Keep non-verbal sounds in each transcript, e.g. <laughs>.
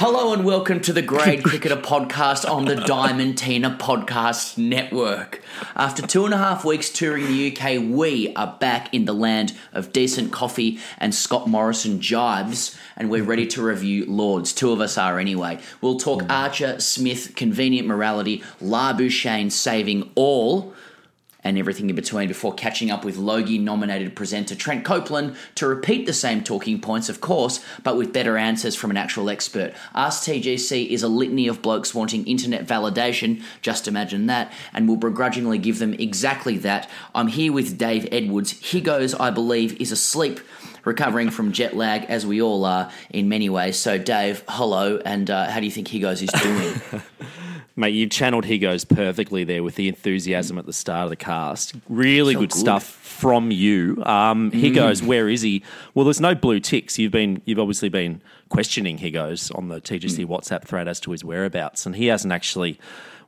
Hello and welcome to the Grade <laughs> Cricketer podcast on the Diamond Tina Podcast Network. After two and a half weeks touring the UK, we are back in the land of decent coffee and Scott Morrison jibes, and we're ready to review Lords. Two of us are anyway. We'll talk hmm. Archer, Smith, convenient morality, Labuschagne saving all and everything in between before catching up with Logie nominated presenter Trent Copeland to repeat the same talking points, of course, but with better answers from an actual expert. Ask TGC is a litany of blokes wanting internet validation, just imagine that, and will begrudgingly give them exactly that. I'm here with Dave Edwards. Higgos, I believe, is asleep. Recovering from jet lag, as we all are in many ways. So, Dave, hello, and uh, how do you think Higgos is doing? <laughs> Mate, you channeled Higgos perfectly there with the enthusiasm at the start of the cast. Really So good, good. stuff from you. Um, Higgos, where is he? Well, there's no blue ticks. You've been, you've obviously been questioning Higgos on the TGC WhatsApp thread as to his whereabouts, and he hasn't actually.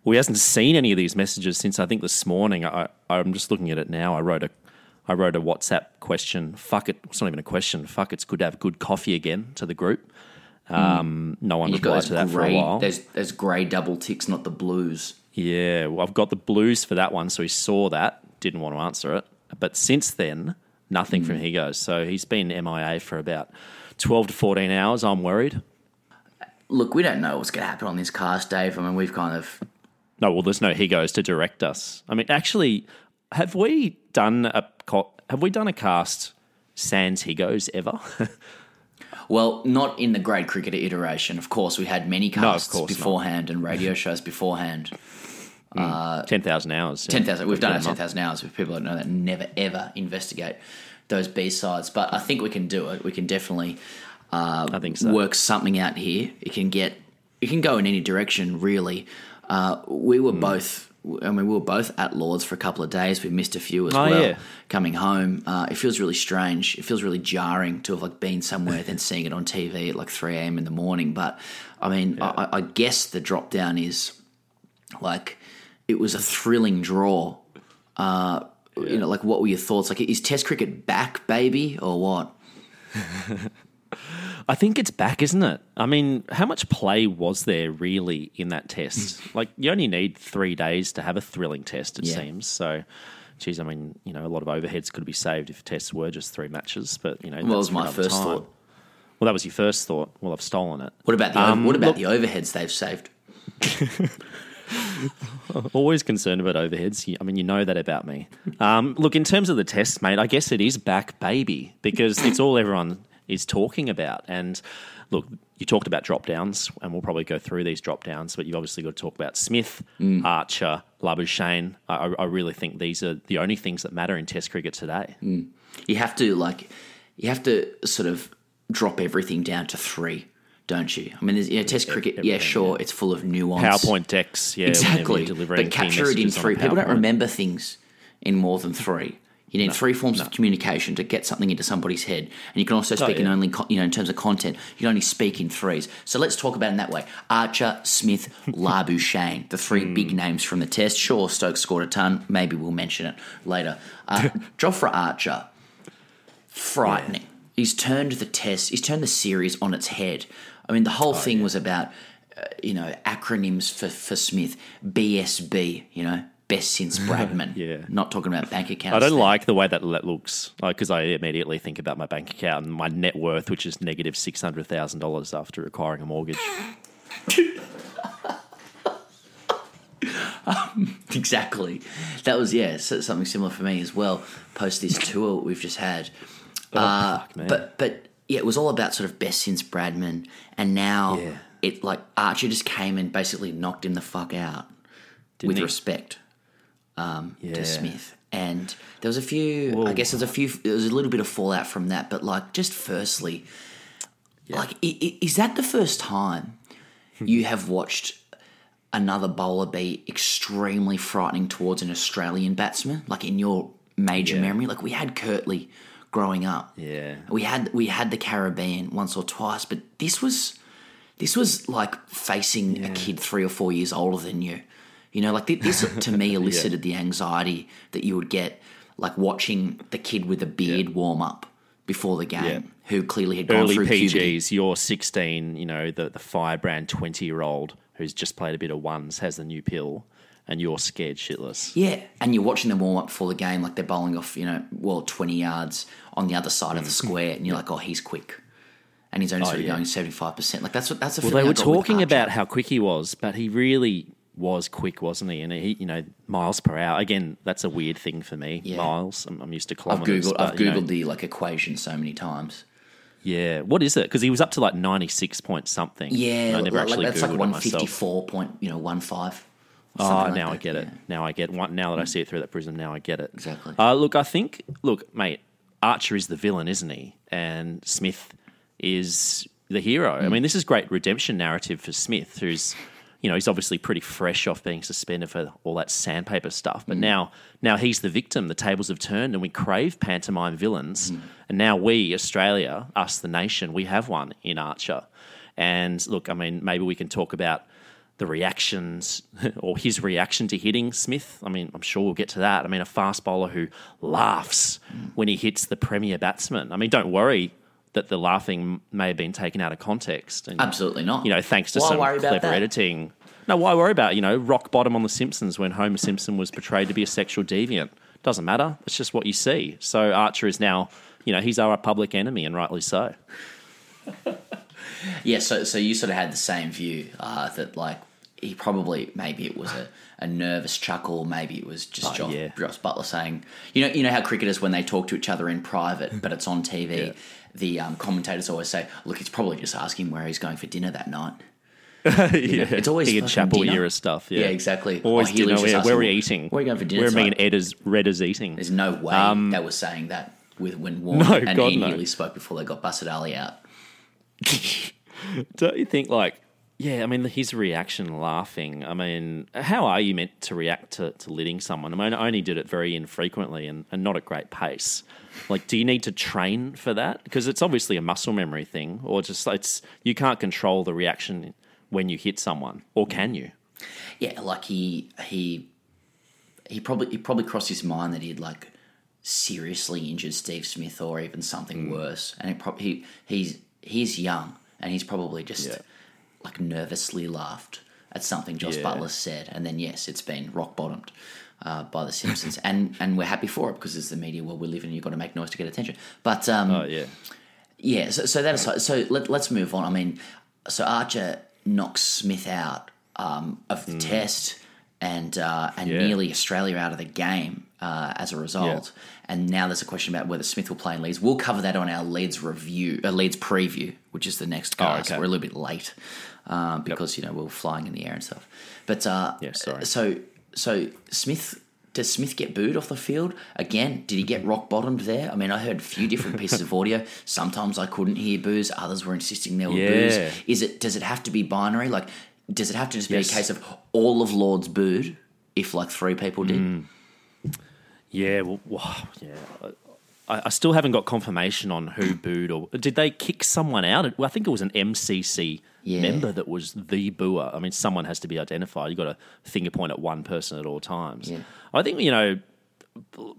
Well, he hasn't seen any of these messages since I think this morning. I, I'm just looking at it now. I wrote a, I wrote a WhatsApp question. Fuck it, it's not even a question. Fuck, it's good to have good coffee again to the group. Um, no one You've replied to that for a while. there's, there's grey double ticks, not the blues. Yeah, well, I've got the blues for that one, so he saw that, didn't want to answer it. But since then, nothing from Higgos. So he's been MIA for about 12 to 14 hours. I'm worried. Look, we don't know what's going to happen on this cast, Dave. I mean, we've kind of. No, well, there's no Higgos to direct us. I mean, actually, have we done a co- have we done a cast sans Higgos ever? <laughs> Well, not in the grade cricketer iteration. Of course, we had many No, casts not. beforehand and radio shows beforehand. <laughs> 10,000 hours. yeah. 10,000. We've done our Put 'em 10,000 hours with people that know that never, ever investigate those B sides. But I think we can do it. We can definitely I think so. work something out here. It can get, it can go in any direction, really. Uh, we were Hmm. both. I mean, we were both at Lords for a couple of days. We missed a few as Oh, well. yeah. Coming home, uh, it feels really strange. It feels really jarring to have like been somewhere, then seeing it on TV at like three a.m. in the morning. But I mean, I, I guess the drop down is like it was a thrilling draw. Uh, You know, like what were your thoughts? Like, is Test cricket back, baby, or what? <laughs> I think it's back, isn't it? I mean, how much play was there really in that test? like, you only need three days to have a thrilling test, it Yeah. seems. So, geez, I mean, you know, a lot of overheads could be saved if tests were just three matches. But you know, Well, that that's was my first time. thought. Well, that was your first thought. Well, I've stolen it. What about the Um, what about look- the overheads they've saved? <laughs> Always concerned about overheads. I mean, you know that about me. Um, look, in terms of the test, mate, I guess it is back, baby, because it's all everyone is talking about. And look, you talked about drop downs, and we'll probably go through these drop downs, but you've obviously got to talk about Smith, mm. Archer, Labuschagne. I, I really think these are the only things that matter in Test cricket today. Mm. You have to like, you have to sort of drop everything down to three, don't you? I mean, there's, you know, Test cricket. Yeah, sure, it's full of nuance. PowerPoint decks, yeah, exactly. But capture it in messages on a three. People don't remember things in more than three. You need three forms of communication to get something into somebody's head, and you can also speak in Oh, yeah. only co- you know in terms of content. You can only speak in threes. So let's talk about it in that way: Archer, Smith, <laughs> Labuschagne, the three Hmm. big names from the test. Sure, Stokes scored a ton. Maybe we'll mention it later. Uh, <laughs> Jofra Archer, frightening. He's turned the test. He's turned the series on its head. I mean, the Oh, whole thing was about uh, you know acronyms for for Smith, BSB. You know, best since <laughs> Bradman. Yeah. not talking about bank accounts. I don't like the way that looks, because I immediately think about my bank account and my net worth, which is negative negative six hundred thousand dollars after acquiring a mortgage. <laughs> exactly. That was yeah, something similar for me as well. Post this <laughs> tour we've just had, uh, fuck, man. but but yeah, it was all about sort of best since Bradman, and now Yeah. it like Archer just came and basically knocked him the fuck out with he? respect um, Yeah. to Smith. And there was a few, I guess there's a few, there was a little bit of fallout from that, but like just firstly, Like, i- i- is that the first time you have watched another bowler be extremely frightening towards an Australian batsman? Like in your major Yeah. memory, like we had Curtly growing up. Yeah. we had we had the Caribbean once or twice, but this was this was like facing a kid three or four years older than you. You know, like thi- this to me <laughs> elicited the anxiety that you would get, like watching the kid with a beard warm up before the game, Yeah. who clearly had gone Early through puberty. PGs, you're 16, you know, the, the firebrand 20 year old who's just played a bit of ones has the new pill, and you're scared shitless. Yeah, and you're watching them warm up before the game, like they're bowling off, you know, well, 20 yards on the other side of the square, and you're like, oh, he's quick. And he's only sort of Mm. yeah. going 75%. Like, that's what that's a Well, they were talking about how quick he was, but he really was quick, wasn't he? And he, you know, miles per hour. Again, that's a weird thing for me. Yeah. Miles. I'm, I'm used to I've googled, but, I've you know, googled the like equation so many times. yeah. What is it? Because he was up to like 96 point something. Yeah, I never like, actually that's like Googled it one myself. fifty four point, you know, one five. Oh, now I get it. Now I get one. Now that I Mm. see it through that prism, now I get it. Exactly. Uh, look, I think. Look, mate. Archer is the villain, isn't he? And Smith is the hero. I Mm. mean, this is great redemption narrative for Smith, who's, you know, he's obviously pretty fresh off being suspended for all that sandpaper stuff. Mm. But now, now he's the victim. The tables have turned, and we crave pantomime villains. Mm. And now we, Australia, us, the nation, we have one in Archer. And look, I mean, maybe we can talk about the reactions <laughs> or his reaction to hitting Smith. I mean, I'm sure we'll get to that. I mean, a fast bowler who laughs when he hits the premier batsman. I mean, don't worry that the laughing may have been taken out of context. And, Absolutely not. You know, thanks to Why some clever editing. No, why worry about, you know, rock bottom on The Simpsons when Homer Simpson was portrayed to be a sexual deviant? Doesn't matter. It's just what you see. So Archer is now, you know, he's our public enemy, and rightly so. <laughs> Yeah, so so you sort of had the same view uh, that like he probably maybe it was a, a nervous chuckle, maybe it was just Oh, Josh, yeah. Josh Butler saying, you know, you know how cricketers when they talk to each other in private, but it's on TV, Yeah. The um, commentators always say, look, it's probably just asking where he's going for dinner that night. <laughs> yeah. it's always fucking Chappell dinner. era stuff. Yeah, Yeah, exactly. Always Oh, dinner. Yeah, where are we eating? where are you going for dinner Where me tonight?" and Ed is Red is eating. There's no way Um, they were saying that with when Warren No, and God, Ian no. Healy spoke before they got Basit Ali out. <laughs> Don't you think like? Yeah, I mean his reaction, laughing. I mean, how are you meant to react to, to litting someone? I mean, I only did it very infrequently and, and not at great pace. Like, do you need to train for that? Because it's obviously a muscle memory thing, or just it's you can't control the reaction when you hit someone, or can you? Yeah, like he he he probably he probably crossed his mind that he'd like seriously injured Steve Smith or even something Hmm. worse, and it prob- he he's he's young and he's probably just Yeah. like nervously laughed at something Josh Yeah. Butler said, and then yes, it's been rock bottomed. Uh, by the Simpsons, and and we're happy for it because it's the media world we live in. You've got to make noise to get attention. But um, Oh yeah, yeah, so, so that aside, so let, let's move on. I mean, so Archer knocks Smith out um, of the test and uh, and. Yeah. nearly Australia out of the game uh, as a result. And now there's a question about whether Smith will play in Leeds. We'll cover that on our Leeds review, uh, Leeds preview, which is the next Oh, guys. okay. We're a little bit late uh, because you know we're flying in the air and stuff. But uh, Yeah, sorry. So so Smith. Does Smith get booed off the field again? Did he get rock bottomed there? I mean, I heard a few different <laughs> pieces of audio. Sometimes I couldn't hear boos. Others were insisting there were Yeah. boos. Is it? Does it have to be binary? Like, does it have to just be Yes. a case of all of Lords booed if like three people did? Mm. yeah. Well, wow, yeah. I, I still haven't got confirmation on who <clears throat> booed or did they kick someone out? Well, I think it was an MCC Yeah. member that was the booer. I mean, someone has to be identified. You've got to finger point at one person at all times. Yeah. I think you know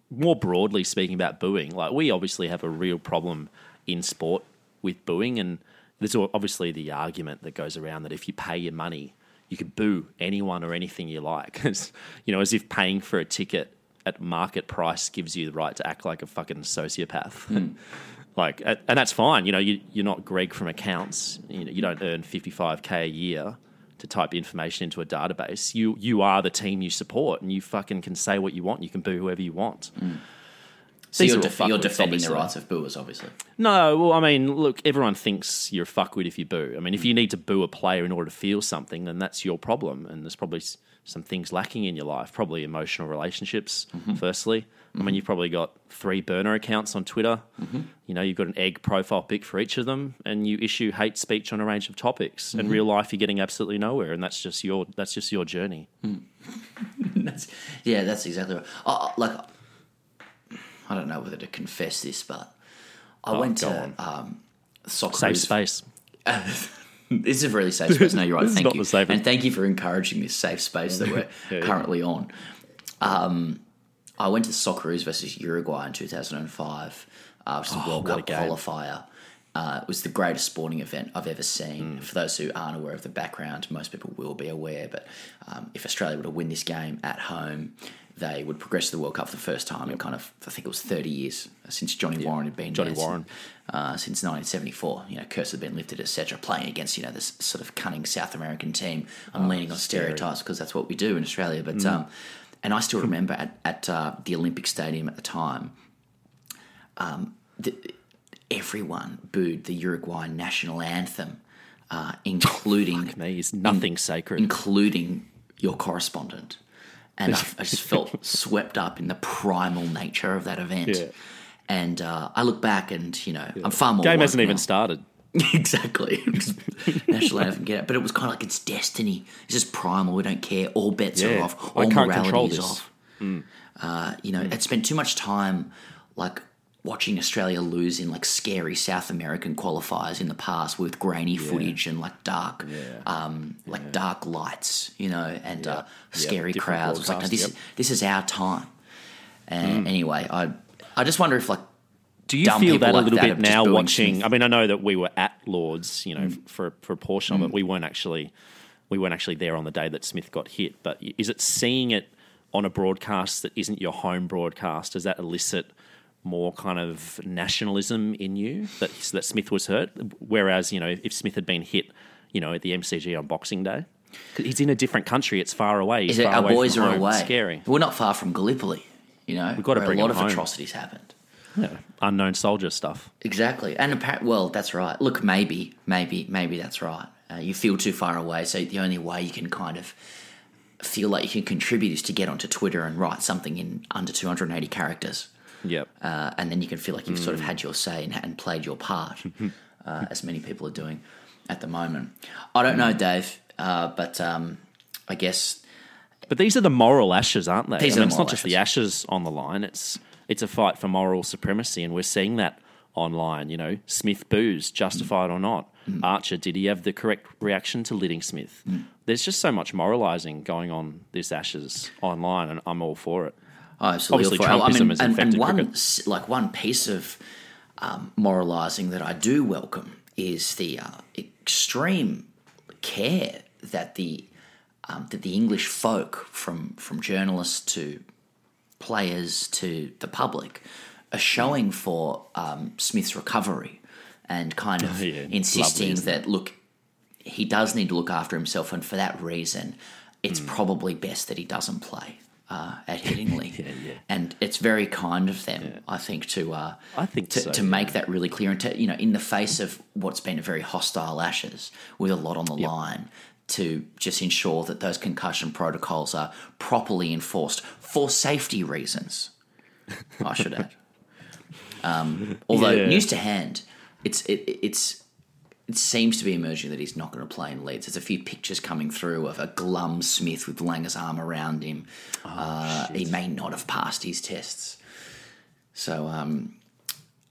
more broadly speaking about booing, like we obviously have a real problem in sport with booing, and there's obviously the argument that goes around that if you pay your money, you can boo anyone or anything you like. <laughs> It's, you know, as if paying for a ticket at market price gives you the right to act like a fucking sociopath. Hmm. <laughs> like, and that's fine. You know, you, you're not Greg from accounts. You know, you don't earn 55k a year to type information into a database. You you are the team you support, and you fucking can say what you want. You can boo whoever you want. Hmm. So These you're, def- you're defending the rights of booers, obviously. No, well, I mean, look, everyone thinks you're a fuckwit if you boo. I mean, if hmm. you need to boo a player in order to feel something, then that's your problem. And there's probably some things lacking in your life, probably emotional relationships, mm-hmm. firstly. I mean, mm-hmm. you've probably got three burner accounts on Twitter. Mm-hmm. You know, you've got an egg profile pic for each of them, and you issue hate speech on a range of topics. In real life, you're getting absolutely nowhere, and that's just your that's just your journey. Hmm. <laughs> That's, yeah, that's exactly right. Like, I don't know whether to confess this, but I Oh, went to on. um, soccer. Safe space. <laughs> This is a really safe space. No, you're right. <laughs> Thank you, and thank you for encouraging this safe space that <laughs> we're Yeah, yeah. currently on. Um, I went to Socceroos versus Uruguay in 2005, uh, which is a World Oh, a Cup qualifier. Uh, it was the greatest sporting event I've ever seen. For those who aren't aware of the background, most people will be aware. But um, if Australia were to win this game at home, they would progress to the World Cup for the first time in kind of, I think it was 30 years since Johnny Warren had been Johnny there. Warren. Uh, since 1974, you know, curse had been lifted, etc. Playing against, you know, this sort of cunning South American team. I'm leaning on stereotypes because that's what we do in Australia. But um, and I still remember at at uh, the Olympic Stadium at the time, um, the, everyone booed the Uruguayan national anthem, uh, <laughs> including Me is nothing sacred. including your correspondent. And I, <laughs> I just felt swept up in the primal nature of that event. Yeah. And uh, I look back and, you know, I'm far more. Game hasn't even started. <laughs> exactly. <laughs> National anthem, get it. But it was kind of like it's destiny. It's just primal. We don't care. All bets are Yeah. off. I All can't morality control is off. Uh, you know, I'd spent too much time like watching Australia lose in like scary South American qualifiers in the past with grainy footage and like dark, um, like dark lights, you know, and uh, scary different crowds. It was like, no, this, yep. this is our time. And anyway, I I just wonder if like Do you dumb feel that a little that bit now watching? Smith. I mean, I know that we were at Lords, you know, Mm. for for a portion of it. We weren't actually we weren't actually there on the day that Smith got hit. But is it seeing it on a broadcast that isn't your home broadcast? Does that elicit more kind of nationalism in you that that Smith was hurt? Whereas you know, if Smith had been hit, you know, at the MCG on Boxing Day, He's in a different country. It's far away. He's is it, our boys are home. away. It's scary. We're not far from Gallipoli. You know, We've got to bring a lot of home. atrocities happened. Unknown soldier stuff. Exactly, and apparently, well, that's right. Look, maybe, maybe, maybe that's right. Uh, you feel too far away, so the only way you can kind of feel like you can contribute is to get onto Twitter and write something in under 280 characters, Yep. uh, and then you can feel like you've sort Mm. of had your say and, and played your part, <laughs> uh, as many people are doing at the moment. I don't Mm. know, Dave, uh, but um, I guess But these are the moral ashes, aren't they? These I mean, the it's not just the ashes on the line. It's it's a fight for moral supremacy, and we're seeing that online. You know, Smith booze, justified or not. Mm. Archer, did he have the correct reaction to Lidding Smith? There's just so much moralising going on this ashes online, and I'm all for it. Oh, absolutely. Obviously, all for it. Trumpism has and, and one cricket. like one piece of um, moralising that I do welcome is the uh, extreme care that the um, that the English folk, from from journalists to players to the public, are showing for um, Smith's recovery, and kind of <laughs> Yeah, insisting lovely, that look, he does need to look after himself, and for that reason, it's Hmm. probably best that he doesn't play uh, at <laughs> Headingley. yeah, yeah. And it's very kind of them, I think, to uh, I think to, so, to make that really clear, and to you know, in the face of what's been a very hostile Ashes with a lot on the line. To just ensure that those concussion protocols are properly enforced for safety reasons, I should add. <laughs> Um, although Yeah. news to hand, it's it, it's it seems to be emerging that he's not going to play in Leeds. There's a few pictures coming through of a glum Smith with Langer's arm around him. uh, he may not have passed his tests. So um,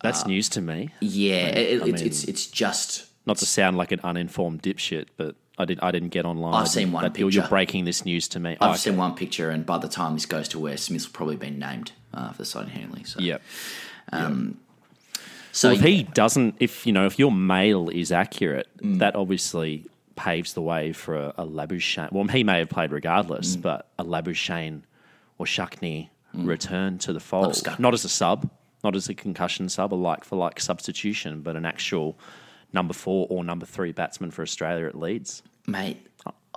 That's news to me. yeah, it, I it's, it's it's just Not to sound like an uninformed dipshit, but I did. I didn't get online. I've seen one picture. you're breaking this news to me. I've Oh, okay. seen one picture, and by the time this goes to where Smith's probably been named uh, for the side of Headingley. So Yep. so well, if he doesn't, if you know, if your mail is accurate, Mm. that obviously paves the way for a, a Labuschagne. Well, he may have played regardless, Mm. but a Labuschagne or Shuckney return to the fold, not as a sub, not as a concussion sub, a like for like substitution, but an actual number four or number three batsman for Australia at Leeds. Mate,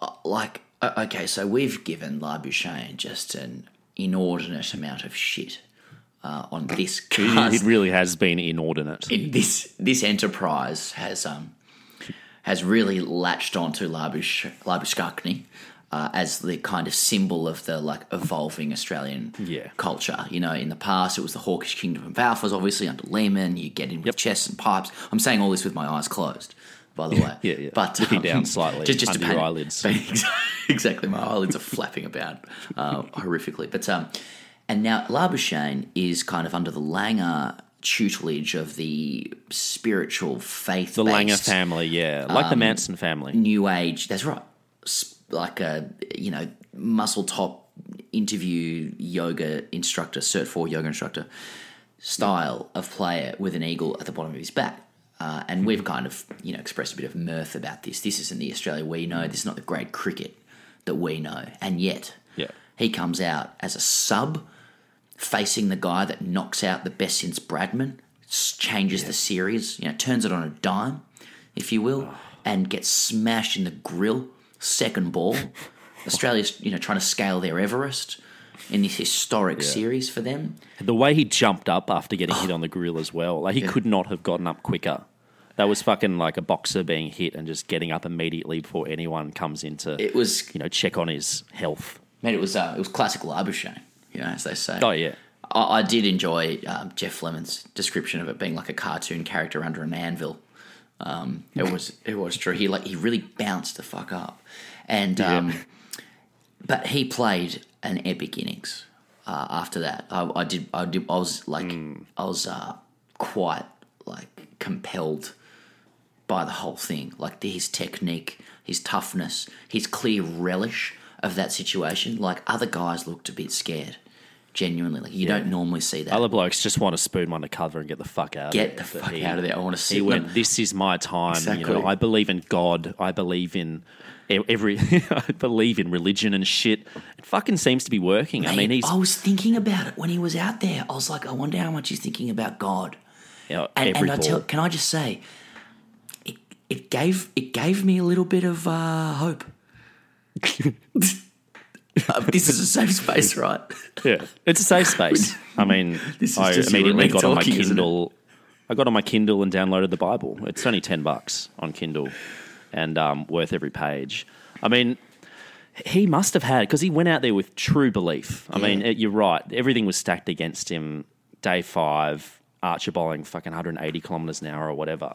uh, like, uh, okay, so we've given Labuschagne just an inordinate amount of shit uh, on this <laughs> cast. it really has been inordinate. in this this enterprise has um has really latched onto Labush Labushkakni uh, as the kind of symbol of the like evolving Australian Yeah. culture. You know, in the past it was the Hawkish Kingdom of Alphas, obviously under Lehmann. You get in with chests and pipes. I'm saying all this with my eyes closed. By the way, yeah, yeah. but Looking down slightly just, just under your eyelids. <laughs> exactly, my eyelids are flapping about uh, horrifically. But um, and now Labuschagne is kind of under the Langer tutelage of the spiritual faith, The Langer family, yeah, like the Manson family. new age. That's right, like a you know muscle top interview yoga instructor, cert four yoga instructor style of player with an eagle at the bottom of his back. Uh, and we've kind of, you know, expressed a bit of mirth about this. This isn't the Australia we know. This is not the great cricket that we know. And yet, Yeah. he comes out as a sub, facing the guy that knocks out the best since Bradman, changes the series, you know, turns it on a dime, if you will, and gets smashed in the grill. Second ball. <laughs> Australia's, you know, trying to scale their Everest in this historic series for them. The way he jumped up after getting hit on the grill as well, like he could not have gotten up quicker. That was fucking like a boxer being hit and just getting up immediately before anyone comes in to, It was you know, check on his health. Man, it was uh, it was classic Labuschagne, you know, as they say. Oh yeah, I, I did enjoy um, Geoff Lemon's description of it being like a cartoon character under an anvil. Um, it was it was true. He like he really bounced the fuck up, and um, but he played an epic innings. Uh, after that, I, I did I did I was like I was uh, quite like compelled by the whole thing, like his technique, his toughness, his clear relish of that situation. Like other guys looked a bit scared, genuinely. Like you don't normally see that. other blokes just want to spoon one to cover and get the fuck out. Get of the. Fuck he- out of there! I want to see. He them. This is my time. You know, I believe in God. I believe in every. <laughs> I believe in religion and shit. It fucking seems to be working. I mean, he's I was thinking about it when he was out there. I was like, I wonder how much he's thinking about God. you know, And, and I tell, can I just say, it, gave it gave me a little bit of uh, hope. <laughs> Uh, this is a safe space, right? Yeah, it's a safe space. <laughs> I mean, I immediately me got on my talking, isn't it? Kindle. I got on my Kindle and downloaded the Bible. It's only ten bucks on Kindle, and um, worth every page. I mean, he must have had because he went out there with true belief. I mean, it, you're right. Everything was stacked against him. Day five, Archer bowling fucking 180 kilometers an hour or whatever.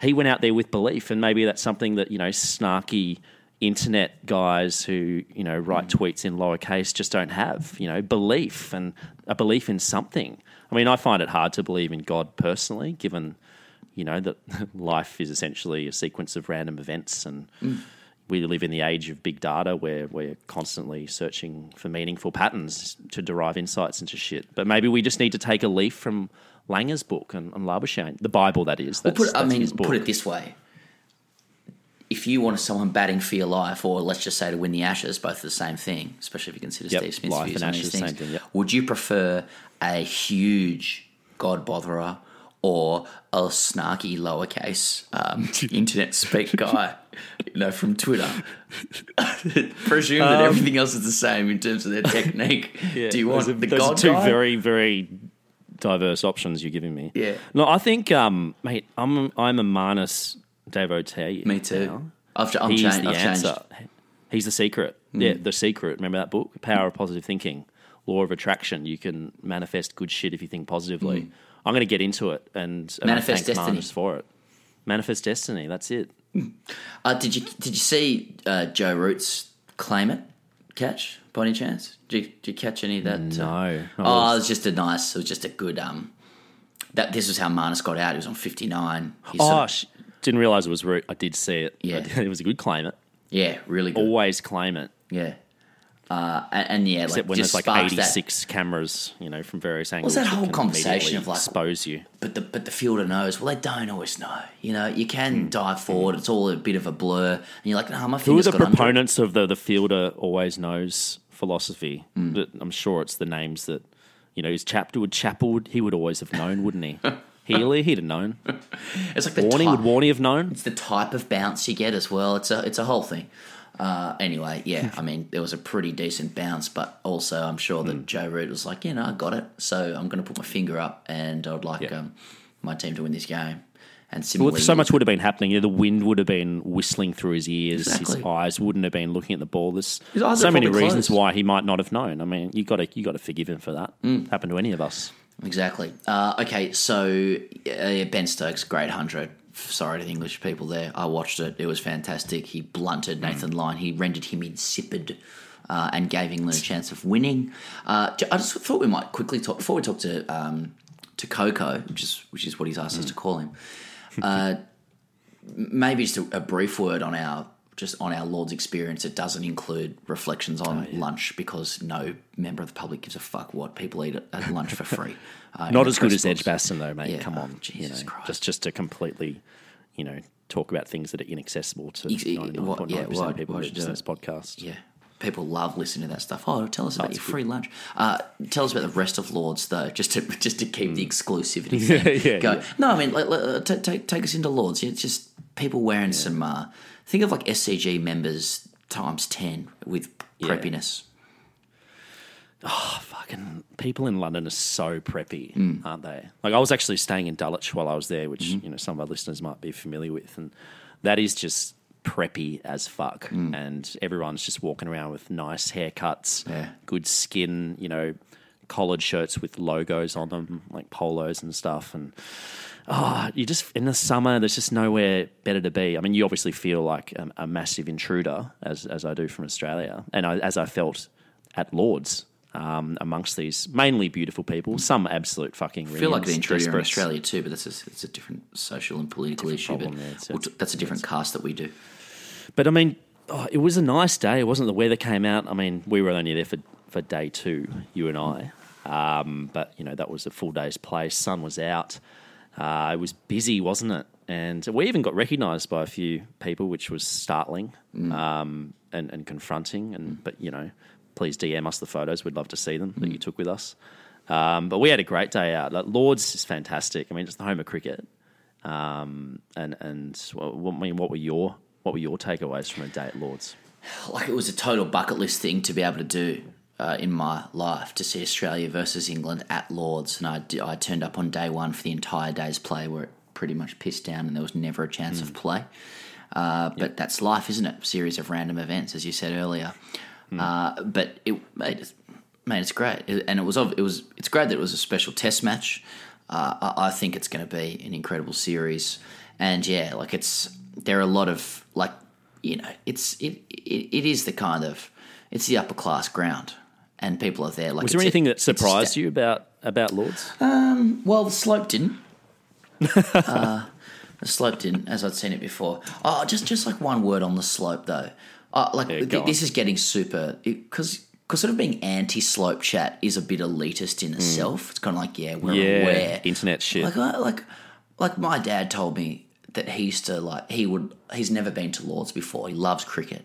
He went out there with belief, and maybe that's something that you know snarky internet guys who you know write mm. tweets in lowercase just don't have. You know, belief and a belief in something. I mean, I find it hard to believe in God personally, given you know that <laughs> life is essentially a sequence of random events and. Mm. We live in the age of big data where we're constantly searching for meaningful patterns to derive insights into shit. But maybe we just need to take a leaf from Langer's book and, and Labuschagne, the Bible, that is. Well, put it, I mean, put it this way: if you want someone batting for your life, or let's just say to win the Ashes, both are the same thing. Especially if you consider Yep, Steve Smith's life views and Ashes, things. same thing, yep. Would you prefer a huge God botherer or a snarky lowercase um, <laughs> internet speak guy? You know, from Twitter. <laughs> Presume that everything else is the same in terms of their technique. <laughs> Do you want are, the those God two guy? very, very diverse options you're giving me. Yeah. No, I think, um, mate, I'm I'm a Marnus devotee. Me too. now. I've, I'm He's changed. the I've answer. changed. Hmm. He's the secret. Yeah, the secret. Remember that book, Power of Positive Thinking, Law of Attraction. You can manifest good shit if you think positively. I'm going to get into it and, and Hmm. Manifest destiny. Manus for it. Manifest destiny. That's it. Uh, did you did you see uh, Joe Roots claim it? Catch by any chance? Did you, did you catch any of that? uh, No. I oh, it was just a nice. It was just a good. Um, that this was how Marnus got out. He was on fifty nine. Oh, sh- didn't realize it was root. I did see it. Yeah. Did- <laughs> it was a good claim it. yeah, really good. Always claim it. Yeah, uh, and, and yeah, Except like when just there's like that- 86 cameras, you know, from various angles. that that whole conversation of, like- expose you. But the but the fielder knows. Well, they don't always know. You know, you can Hmm. dive forward. It's all a bit of a blur, and you're like, no, my Who are the got under it." proponents of the the fielder always knows philosophy? But I'm sure it's the names that you know. Is Chapwood Chapwood? He would always have known, wouldn't he? <laughs> Healy, he'd have known. <laughs> It's like the Warney, type, would Warney have known? it's the type of bounce you get as well. It's a it's a whole thing. Uh, anyway, yeah, I mean, there was a pretty decent bounce, but also I'm sure that Joe Root was like, yeah, know, I got it. So I'm going to put my finger up, and I'd like Yeah. um, my team to win this game. And similarly, so much would have been happening. You know, the wind would have been whistling through his ears. His eyes wouldn't have been looking at the ball. There's so many reasons closed. why he might not have known. I mean, you got to you got to forgive him for that. Mm. Happened to any of us. Exactly. Uh, okay, so uh, Ben Stokes, great hundred. Sorry to the English people there. I watched it. It was fantastic. He blunted Nathan Lyon. He rendered him insipid. Uh, and gave England a chance of winning. Uh, I just thought we might quickly talk before we talk to um, to Coco, which is which is what he's asked us to call him. Uh, maybe just a, a brief word on our just on our Lord's experience. It doesn't include reflections on lunch because no member of the public gives a fuck what people eat at, lunch for free. Uh, <laughs> Not as good as. Edgbaston though, mate. Yeah, Come oh, on, you Jesus know, Christ. just just to completely, you know, talk about things that are inaccessible to ninety nine point yeah, nine percent of people who you listen to this podcast. Yeah. People love listening to that stuff. Oh, tell us about it's your good. free lunch. Uh, tell us about the rest of Lords, though, just to <laughs> just to keep the exclusivity <laughs> thing Hmm. Yeah, going. yeah. No, I mean, like, like, uh, ta- take take us into Lords. Yeah, it's just people wearing some. Uh, think of like SCG members times ten with Yeah. Oh, Fucking people in London are so preppy, Hmm. aren't they? Like I was actually staying in Dulwich while I was there, which Mm-hmm. you know some of our listeners might be familiar with, and that is just preppy as fuck. Hmm. And everyone's just walking around with nice haircuts, Yeah. good skin, you know, collared shirts with logos on them, like polos and stuff, and. Oh, you just in the summer. There's just nowhere better to be. I mean, you obviously feel like a, a massive intruder, as as I do from Australia, and I, as I felt at Lords um, amongst these mainly beautiful people, some absolute fucking. I feel like the intruder in. Australia too, but that's a, it's a different social and political issue. problem, but yeah, it's- we'll that's a different cast that we do. But I mean, oh, it was a nice day. It wasn't the weather came out. I mean, we were only there for, for day two, you and I. Um, but you know, that was a full day's play. Sun was out. Uh, it was busy, wasn't it? And we even got recognised by a few people, which was startling um, and, and confronting. And but you know, please DM us the photos. We'd love to see them that you took with us. Um, but we had a great day out. Like, Lords is fantastic. I mean, it's the home of cricket. Um, and and well, what- I mean, what were your what were your takeaways from a day at Lords? like it was a total bucket list thing to be able to do uh, in my life to see Australia versus England at Lords, and I I turned up on day one for the entire day's play where it pretty much pissed down and there was never a chance of play. Uh, but that's life, isn't it? A series of random events, as you said earlier. Uh, but it made it, mate, it's great, and it was it was it's great that it was a special Test match. Uh, I, I think it's going to be an incredible series, and yeah, like it's there are a lot of like you know it's it it, it is the kind of it's the upper class ground, and people are there. Like, Was there it's a- anything that surprised sta- you about about Lords? well, the slope didn't. uh, the slope didn't, as I'd seen it before. Oh, just just like one word on the slope though. Uh, like Yeah, th- this is getting super because because sort of being anti-slope chat is a bit elitist in itself. It's kind of like yeah, we're Mm. yeah, aware. internet shit. Like like like my dad told me that he used to like he would he's never been to Lords before. He loves cricket.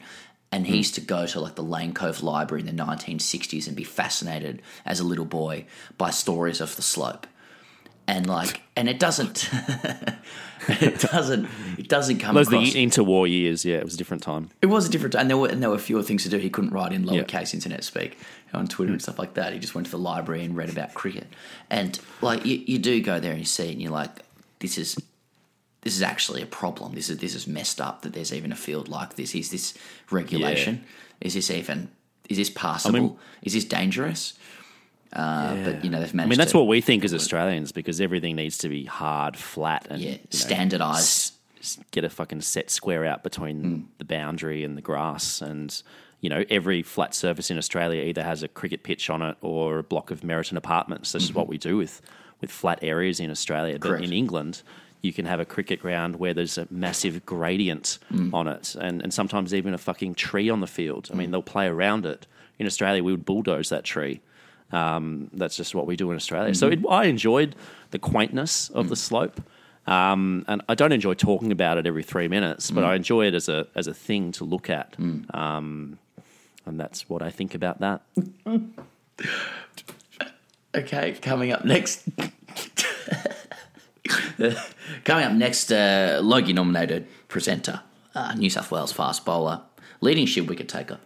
And he used to go to like the Lane Cove Library in the 1960s and be fascinated as a little boy by stories of the slope. And like, and it doesn't, <laughs> it doesn't, it doesn't come Those across. the interwar years. Yeah, it was a different time. It was a different, time and there were and there were fewer things to do. He couldn't write in lowercase internet speak on Twitter and hmm. stuff like that. He just went to the library and read about cricket. And like you, you do go there and you see it, and you're like, this is this is actually a problem. This is this is messed up that there's even a field like this. Is this regulation? Is this even is this passable? is this dangerous? Uh, But you know they've managed. I mean, that's what we think as Australians because everything needs to be hard, flat, and yeah know, standardized. s- get a fucking set square out between Hmm. the boundary and the grass and you know every flat surface in Australia either has a cricket pitch on it or a block of Meriton apartments this is what we do with with flat areas in Australia but Mm-hmm. In England you can have a cricket ground where there's a massive gradient Mm. on it and, and sometimes even a fucking tree on the field I mean Mm. they'll play around it in Australia we would bulldoze that tree um, that's just what we do in Australia. So Mm-hmm. it, I enjoyed the quaintness of Mm. the slope, um, and I don't enjoy talking about it every three minutes, Mm. but I enjoy it as a as a thing to look at, um, and that's what I think about that. <laughs> Okay, coming up next. <laughs> Coming up next, uh, Logie nominated presenter, uh, New South Wales fast bowler, leading shield wicket taker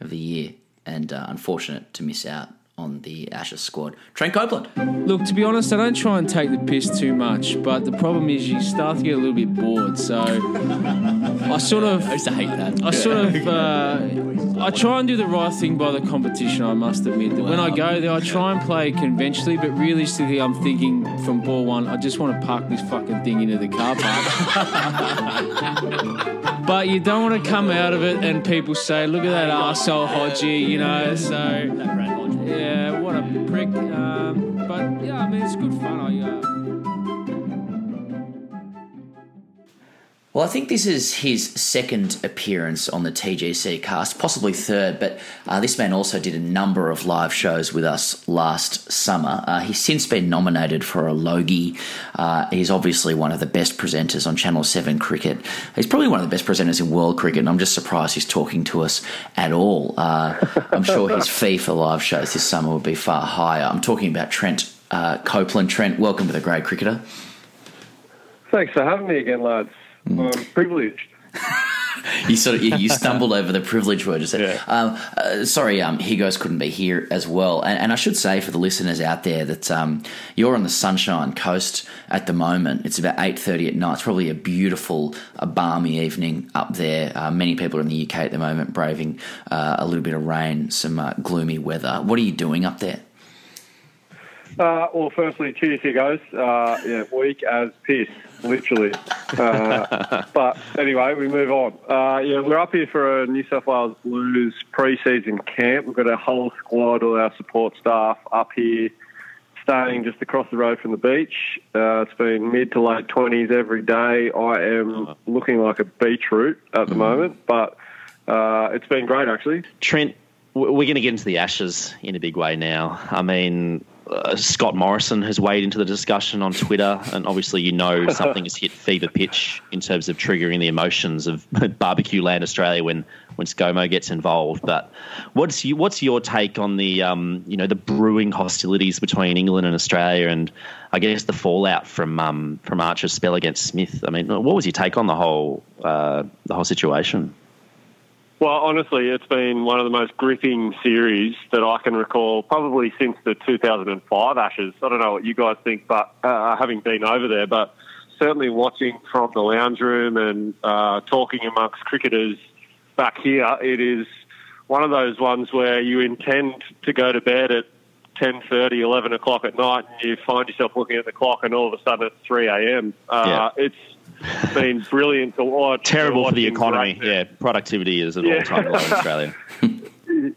of the year, and uh, unfortunate to miss out on the Ashes squad. Trent Copeland. Look, to be honest, I don't try and take the piss too much, but the problem is you start to get a little bit bored. So I sort of, <laughs> I used to hate that. I sort of, uh, I try and do the right thing by the competition. I must admit that when I go there, I try and play conventionally, but realistically, I'm thinking from ball one, I just want to park this fucking thing into the car park. <laughs> but you don't want to come out of it and people say, "Look at that arsehole Hodgie," you know. So. Yeah, what a prick. Um, but yeah, I mean, it's good fun. Well, I think this is his second appearance on the TGC cast, possibly third, but uh, this man also did a number of live shows with us last summer. Uh, he's since been nominated for a Logie. Uh, he's obviously one of the best presenters on Channel 7 cricket. He's probably one of the best presenters in world cricket, and I'm just surprised he's talking to us at all. Uh, I'm sure his <laughs> fee for live shows this summer would be far higher. I'm talking about Trent uh, Copeland. Trent, welcome to the Grade Cricketer. Thanks for having me again, lads. I'm privileged. <laughs> you sort of you, you stumbled over the privilege word. Just Yeah. um, uh, sorry, um, Higgos couldn't be here as well. And, and I should say for the listeners out there that um, you're on the Sunshine Coast at the moment. It's about eight thirty at night. It's probably a beautiful, a balmy evening up there. Uh, many people are in the UK at the moment, braving uh, a little bit of rain, some uh, gloomy weather. What are you doing up there? Uh, well, firstly, cheers, here goes. Uh, yeah, weak as piss, literally. Uh, <laughs> but anyway, we move on. Uh, yeah, we're up here for a New South Wales Blues pre-season camp. We've got a whole squad, all our support staff up here, staying just across the road from the beach. Uh, it's been mid to late twenties every day. I am looking like a beetroot at the moment, but uh, it's been great actually. Trent, we're going to get into the Ashes in a big way now. I mean, uh, Scott Morrison has weighed into the discussion on Twitter, and obviously, you know, <laughs> something has hit fever pitch in terms of triggering the emotions of <laughs> barbecue land Australia when when ScoMo gets involved. But what's you, what's your take on the um, you know the brewing hostilities between England and Australia, and I guess the fallout from um, from Archer's spell against Smith? I mean, what was your take on the whole uh, the whole situation? Well, honestly, it's been one of the most gripping series that I can recall, probably since the 2005 Ashes. I don't know what you guys think, but uh, having been over there, but certainly watching from the lounge room and uh, talking amongst cricketers back here, it is one of those ones where you intend to go to bed at 10.30, 11 o'clock at night, and you find yourself looking at the clock, and all of a sudden it's 3 a.m. Uh, It's been brilliant to watch. Terrible for the economy. great- Yeah, productivity is at Yeah. all time low in Australia. <laughs>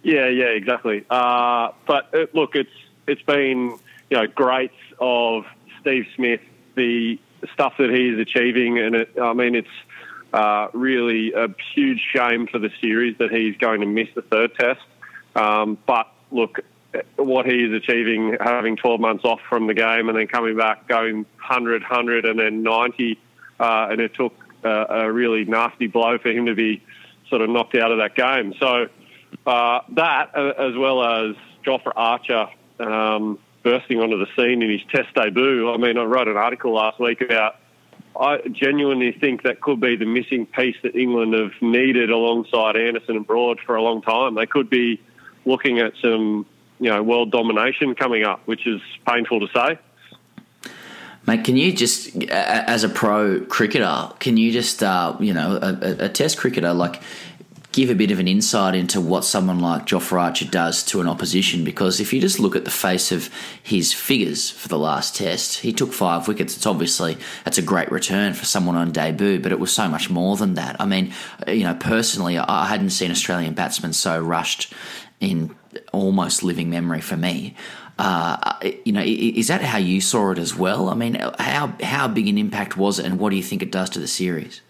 Yeah, yeah, exactly. Uh, but uh look, it's it's been you know great of Steve Smith, the stuff that he is achieving, and it, I mean it's uh, really a huge shame for the series that he's going to miss the third test. Um, but look, what he is achieving, having 12 months off from the game and then coming back, going 100, 100, and then 90, uh, and it took uh, a really nasty blow for him to be sort of knocked out of that game. So uh, that, uh, as well as Jofra Archer um, bursting onto the scene in his test debut. I mean, I wrote an article last week about. I genuinely think that could be the missing piece that England have needed alongside Anderson and Broad for a long time. They could be looking at some, you know, world domination coming up, which is painful to say. Mate, can you just, as a pro cricketer, can you just, uh, you know, a, a- test cricketer, like, give a bit of an insight into what someone like Jofra Archer does to an opposition? Because if you just look at the face of his figures for the last test, he took five wickets. It's obviously, that's a great return for someone on debut, but it was so much more than that. I mean, you know, personally, I hadn't seen Australian batsmen so rushed in almost living memory for me. Uh, you know, is that how you saw it as well? I mean, how how big an impact was it, and what do you think it does to the series?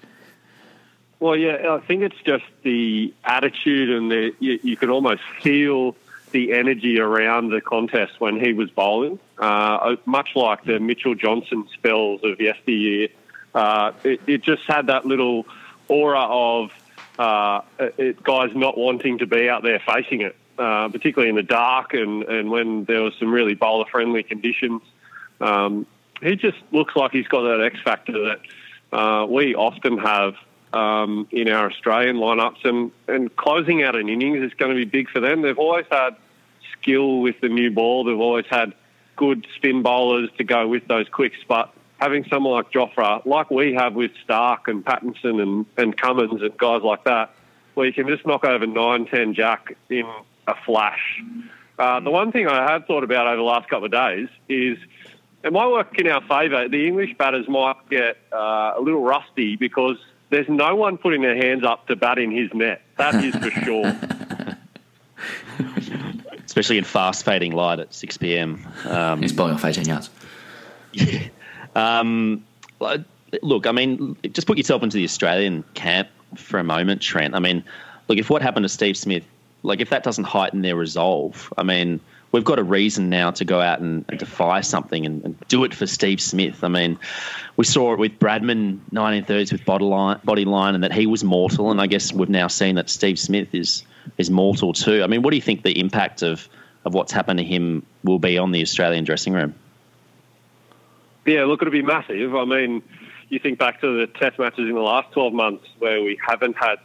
Well, yeah, I think it's just the attitude and the you, you could almost feel the energy around the contest when he was bowling, uh, much like the Mitchell Johnson spells of yesteryear. Uh, it, it just had that little aura of uh, it, guys not wanting to be out there facing it, uh, particularly in the dark and, and when there was some really bowler friendly conditions. Um, he just looks like he's got that X factor that uh, we often have um, in our Australian lineups, and, and closing out an innings is going to be big for them. They've always had skill with the new ball. They've always had good spin bowlers to go with those quicks, but having someone like Jofra, like we have with Stark and Pattinson and, and Cummins and guys like that, where you can just knock over 9, 10 jack in a flash. Uh, the one thing I have thought about over the last couple of days is it might work in our favour. The English batters might get uh, a little rusty because there's no one putting their hands up to bat in his net. That is for sure. <laughs> Especially in fast fading light at 6 p.m. Um, He's bowling off 18 yards. Um, look, I mean, just put yourself into the Australian camp for a moment, Trent. I mean, look, if what happened to Steve Smith, like if that doesn't heighten their resolve, I mean, we've got a reason now to go out and, and defy something and, and, do it for Steve Smith. I mean, we saw it with Bradman 1930s with body line, and that he was mortal, and I guess we've now seen that Steve Smith is is mortal too. I mean, what do you think the impact of of what's happened to him will be on the Australian dressing room? Yeah, look, it'll be massive. I mean, you think back to the test matches in the last 12 months where we haven't had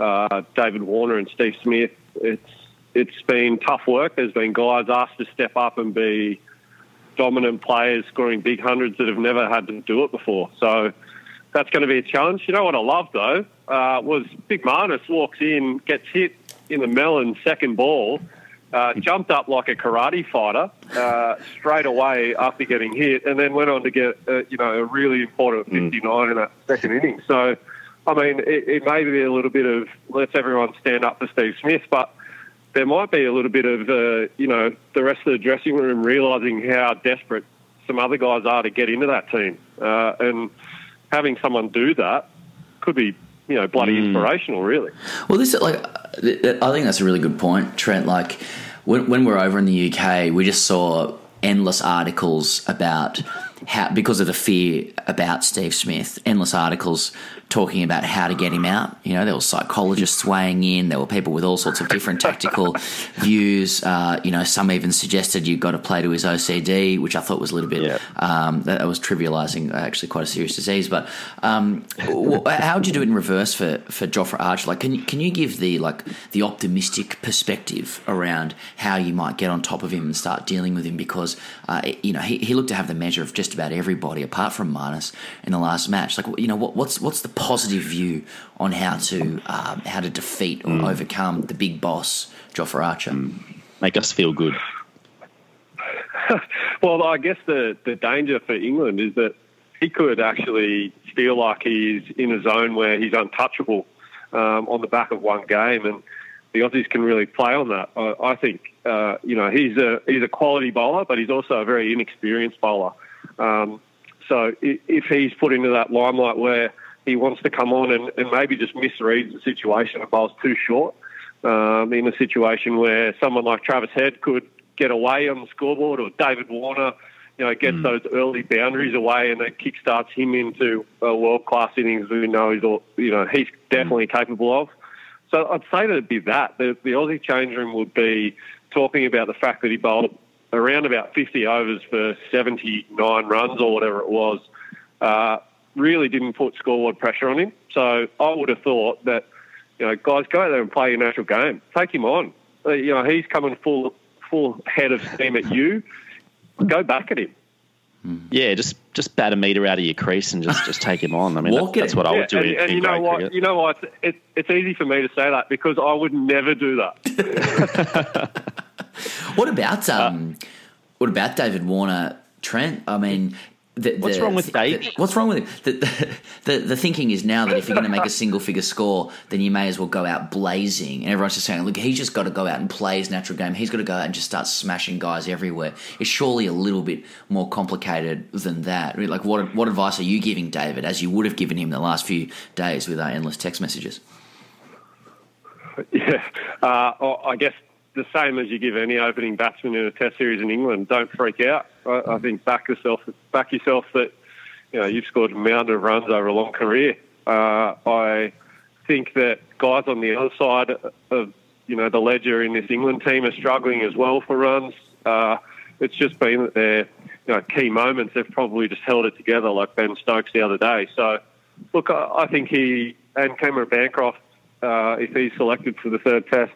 uh, David Warner and Steve Smith. It's it's been tough work. There's been guys asked to step up and be dominant players scoring big hundreds that have never had to do it before. So that's going to be a challenge. You know what I love though uh, was Big Marnus walks in, gets hit in the melon second ball, uh, jumped up like a karate fighter uh, straight away after getting hit, and then went on to get uh, you know a really important 59 in that second inning. So, I mean, it, it may be a little bit of let's everyone stand up for Steve Smith, but there might be a little bit of uh, you know the rest of the dressing room realizing how desperate some other guys are to get into that team, uh, and having someone do that could be you know bloody inspirational, really. Well, this like I think that's a really good point, Trent. Like when, when we're over in the UK, we just saw endless articles about how because of the fear about Steve Smith, endless articles talking about how to get him out. You know, there were psychologists weighing in. There were people with all sorts of different tactical <laughs> views. Uh, you know, some even suggested you've got to play to his OCD, which I thought was a little bit um, that was trivialising actually quite a serious disease. But um, how would you do it in reverse for for Jofra Archer? Like, can you, can you give the like the optimistic perspective around how you might get on top of him and start dealing with him? Because uh, you know he, he looked to have the measure of just about everybody apart from Marnus in the last match. Like, you know, what, what's what's the positive view on how to um, how to defeat or overcome the big boss, Jofra Archer? Make us feel good. <laughs> well, I guess the, the danger for England is that he could actually feel like he's in a zone where he's untouchable um, on the back of one game, and the Aussies can really play on that. I, I think uh, you know he's a he's a quality bowler, but he's also a very inexperienced bowler. Um, so if he's put into that limelight where he wants to come on and, and maybe just misreads the situation and bowls too short, um, in a situation where someone like Travis Head could get away on the scoreboard or David Warner, you know, gets those early boundaries away and that kickstarts him into a world class innings we know he's all, you know he's definitely capable of. So I'd say that it'd be that. The, the Aussie change room would be talking about the fact that he bowled around about 50 overs for 79 runs or whatever it was. Uh, really didn't put scoreboard pressure on him. So I would have thought that you know, guys, go out there and play your natural game. Take him on. Uh, you know, he's coming full full head of steam at you. Go back at him. Yeah, just just bat a meter out of your crease and just, just take him on. I mean, that, that's what I Yeah, would do and, in, and in you know what? cricket. You know what? It's, it, it's easy for me to say that because I would never do that. <laughs> <laughs> What about um, what about David Warner, Trent? I mean. The, What's wrong with Dave? the- what's wrong with him? The, the, the, the thinking is now that if you're going to make a single figure score, then you may as well go out blazing. And everyone's just saying, look, he's just got to go out and play his natural game. He's got to go out and just start smashing guys everywhere. It's surely a little bit more complicated than that. Really, Like, what what advice are you giving David, as you would have given him the last few days with our endless text messages? <laughs> Yeah, uh, I I guess the same as you give any opening batsman in a Test series in England. Don't freak out. I, I think back yourself, back yourself that you know you've scored a mound of runs over a long career. Uh, I think that guys on the other side of you know the ledger in this England team are struggling as well for runs. Uh, it's just been that they're you know, key moments, they've probably just held it together like Ben Stokes the other day. So, look, I, I think he and Cameron Bancroft, uh, if he's selected for the third test,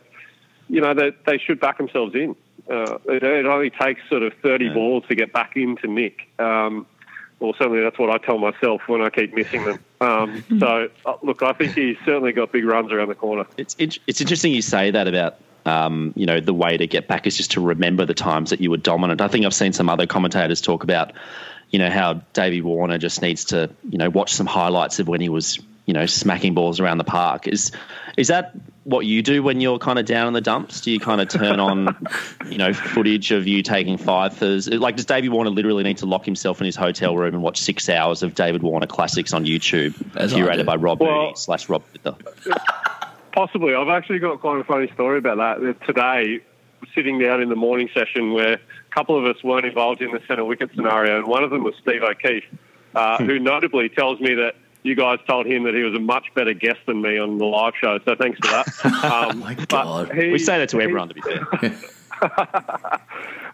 you know, they, they should back themselves in. Uh, it, it only takes sort of 30 balls to get back into Nick. Um, well, certainly that's what I tell myself when I keep missing them. Um, <laughs> so, uh, look, I think he's certainly got big runs around the corner. It's it, it's interesting you say that about um, you know the way to get back is just to remember the times that you were dominant. I think I've seen some other commentators talk about you know how Davey Warner just needs to you know watch some highlights of when he was you know smacking balls around the park. Is is that what you do when you're kind of down in the dumps? Do you kind of turn on <laughs> you know footage of you taking fifers? Like does David Warner literally need to lock himself in his hotel room and watch six hours of David Warner classics on YouTube, As curated by Rob Well- Moody slash Rob Bitter? <laughs> Possibly. I've actually got quite a funny story about that. That Today, sitting down in the morning session where a couple of us weren't involved in the centre wicket scenario, and one of them was Steve O'Keefe, uh, who notably tells me that you guys told him that he was a much better guest than me on the live show. So thanks for that. <laughs> Um, my God. he- We say that to he- everyone, to be fair. <laughs>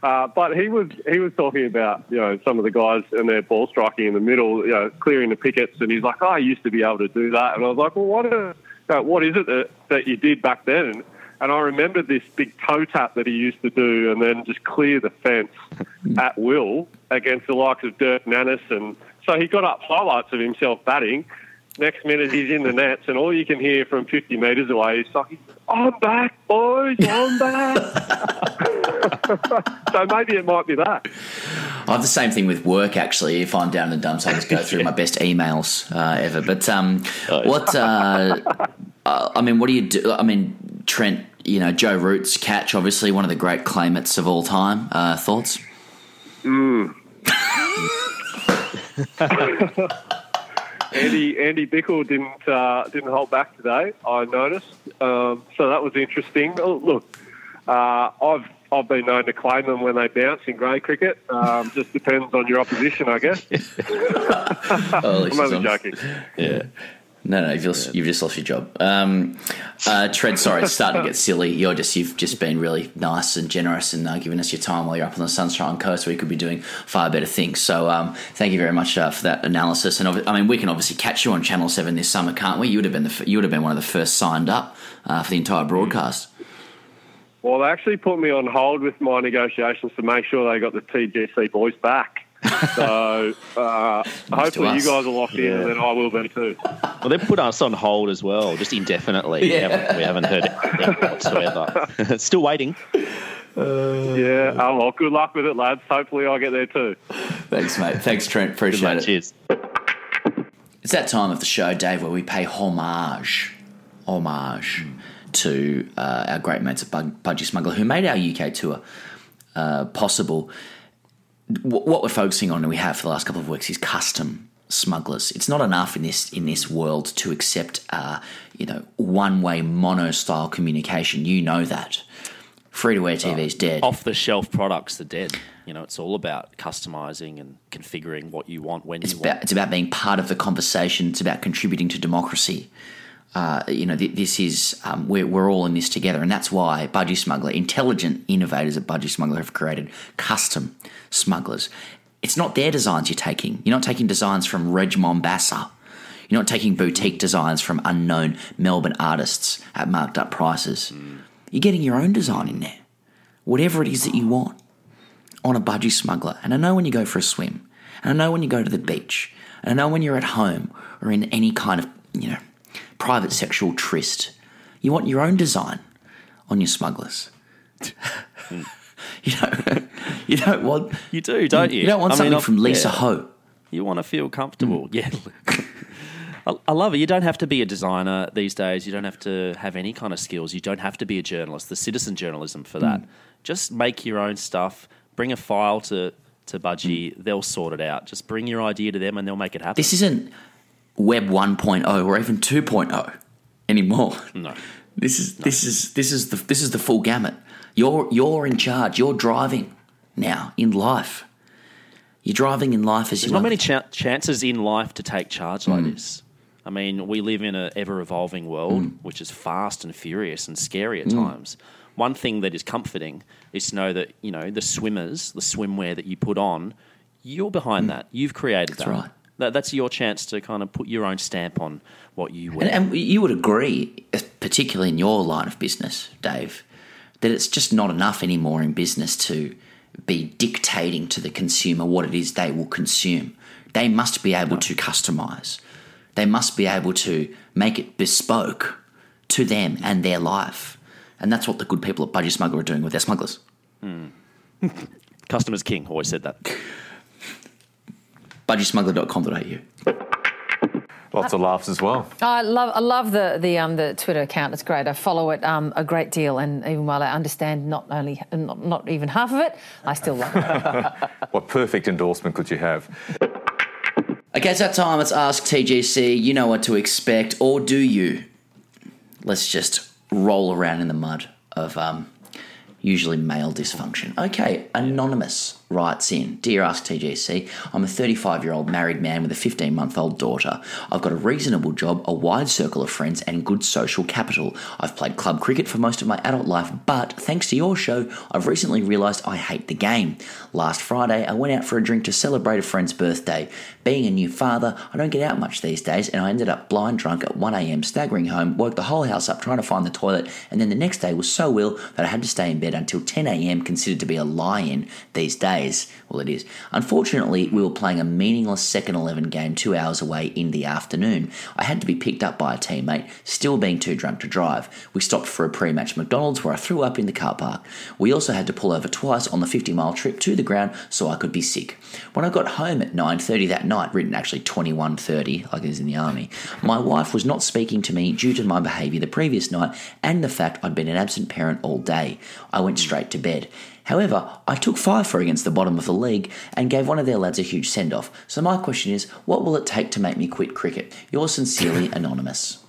Uh, but he was he was talking about you know some of the guys and their ball striking in the middle, you know, clearing the pickets, and he's like, oh, I used to be able to do that, and I was like, well, what uh, uh, what is it that, that you did back then? And, and I remembered this big toe tap that he used to do, and then just clear the fence <laughs> at will against the likes of Dirk Nannes, and so he got up highlights of himself batting. Next minute, he's in the nets, and all you can hear from 50 metres away is like, I'm back, boys, I'm back. <laughs> so maybe it might be that. I have the same thing with work actually. If I'm down in the dumps, I just go through my best emails uh, ever. But um, what? Uh, uh, I mean, what do you do? I mean, Trent. You know, Joe Root's catch, obviously one of the great claimants of all time. Uh, thoughts? <laughs> <laughs> Andy Andy Bichel didn't uh, didn't hold back today. I noticed, um, so that was interesting. Oh, look, uh, I've I've been known to claim them when they bounce in grade cricket. Um, just depends on your opposition, I guess. <laughs> Oh, I'm only joking. Yeah. No, no, you've just, you've just lost your job. Um, uh, Trent, sorry, it's starting to get <laughs> silly. You're just you've just been really nice and generous and uh, giving us your time while you're up on the Sunshine Coast, where you could be doing far better things. So, um, thank you very much uh, for that analysis. And obvi- I mean, we can obviously catch you on Channel Seven this summer, can't we? You would have been the f- you would have been one of the first signed up uh, for the entire broadcast. Well, they actually put me on hold with my negotiations to make sure they got the TGC boys back. <laughs> So uh, hopefully you guys are locked in, and then I will be too. Well, they put us on hold as well, just indefinitely. We, haven't, we haven't heard anything whatsoever. <laughs> Still waiting. Yeah. Oh well. Good luck with it, lads. Hopefully I get there too. Thanks, mate. Thanks, Trent. Appreciate luck. it. Cheers. It's that time of the show, Dave, where we pay homage, homage to uh, our great mates at Bud- Budgy Smuggler, who made our UK tour uh, possible. What we're focusing on, and we have for the last couple of weeks, is custom smugglers. It's not enough in this in this world to accept, uh, you know, one way mono style communication. You know that. Free to air TV is dead. Off the shelf products are dead. You know, it's all about customizing and configuring what you want when It's you about, want. it's about being part of the conversation. It's about contributing to democracy. Uh, you know, th- this is um, we're we're all in this together, and that's why Budgy Smuggler, intelligent innovators at Budgy Smuggler, have created custom smugglers. It's not their designs you're taking. You're not taking designs from Reg Mombassa. You're not taking boutique designs from unknown Melbourne artists at marked up prices. You're getting your own design in there, whatever it is that you want on a budgie smuggler. And I know when you go for a swim, and I know when you go to the beach, and I know when you're at home or in any kind of, you know, private sexual tryst, you want your own design on your smugglers. <laughs> you know, you don't want You do, don't you? you don't want I something I've- from Lisa yeah. Ho. You want to feel comfortable. Mm. Yeah. <laughs> I- I love it. You don't have to be a designer these days. You don't have to have any kind of skills. You don't have to be a journalist. The citizen journalism for that. Mm. Just make your own stuff. Bring a file to to Budgy. Mm. They'll sort it out. Just bring your idea to them, and they'll make it happen. This isn't Web 1.0 or even 2.0 anymore. no. This is this is this is the this is the full gamut. You're you're in charge. You're driving now in life. You're driving in life as There's you not are. many cha- chances in life to take charge like Mm. this. I mean, we live in an ever evolving world, Mm. which is fast and furious and scary at times. One thing that is comforting is to know that you know the swimmers, the swimwear that you put on, You're behind that. You've created That's that. right. That, that's your chance to kind of put your own stamp on what you wear. And, and you would agree, particularly in your line of business, Dave, that it's just not enough anymore in business to be dictating to the consumer what it is they will consume. They must be able to customize. They must be able to make it bespoke to them and their life. And that's what the good people at Budgy Smuggler are doing with their smugglers. Hmm. <laughs> Customers king. Always said that. BudgySmuggler.com.au. Lots of laughs as well. I love I love the the um the Twitter account. It's great. I follow it um a great deal, and even while I understand not only not, not even half of it, I still love it. <laughs> What perfect endorsement could you have? Okay, it's that time. Let's ask TGC. You know what to expect, or do you? Let's just roll around in the mud of um, usually male dysfunction. Okay, Anonymous writes in Dear Ask TGC, I'm a 35 year old married man with a 15 month old daughter. I've got a reasonable job, a wide circle of friends, and good social capital. I've played club cricket for most of my adult life, but thanks to your show, I've recently realised I hate the game. Last Friday, I went out for a drink to celebrate a friend's birthday. Being a new father, I don't get out much these days, and I ended up blind drunk at 1am, staggering home, woke the whole house up trying to find the toilet, and then the next day was so ill that I had to stay in bed until 10am, considered to be a lie in these days. Well, it is. Unfortunately, we were playing a meaningless second 11 game two hours away in the afternoon. I had to be picked up by a teammate, still being too drunk to drive. We stopped for a pre match McDonald's where I threw up in the car park. We also had to pull over twice on the 50 mile trip to the ground so I could be sick. When I got home at 9.30 that night, written actually 21.30, like it is in the army, my wife was not speaking to me due to my behaviour the previous night and the fact I'd been an absent parent all day. I went straight to bed. However, I took five for against the bottom of the league and gave one of their lads a huge send off. So my question is, what will it take to make me quit cricket? Yours sincerely, <laughs> Anonymous.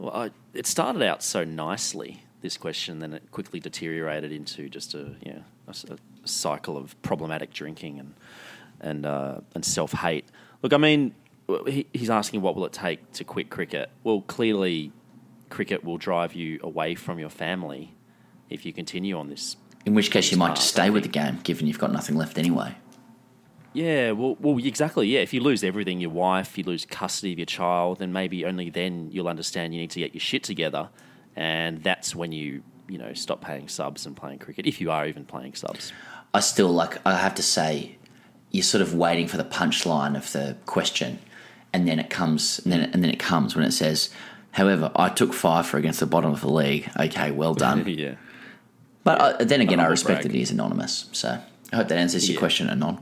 Well, I, it started out so nicely, this question, then it quickly deteriorated into just a, you know, a, a cycle of problematic drinking and, and, uh, and self hate. Look, I mean, he, he's asking what will it take to quit cricket? Well, clearly, cricket will drive you away from your family if you continue on this. In which case, you might just Path, stay with the game, given you've got nothing left anyway. Yeah, well, well, exactly. Yeah, if you lose everything, your wife, you lose custody of your child, then maybe only then you'll understand you need to get your shit together, and that's when you, you know, stop paying subs and playing cricket, if you are even playing subs. I still like. I have to say, you're sort of waiting for the punchline of the question, and then it comes, and then and then it comes when it says, "However, I took five for against the bottom of the league." Okay, well <laughs> done. yeah. But uh, then again, I respect brag. that he's anonymous. So I hope that answers your Yeah. question, Anon.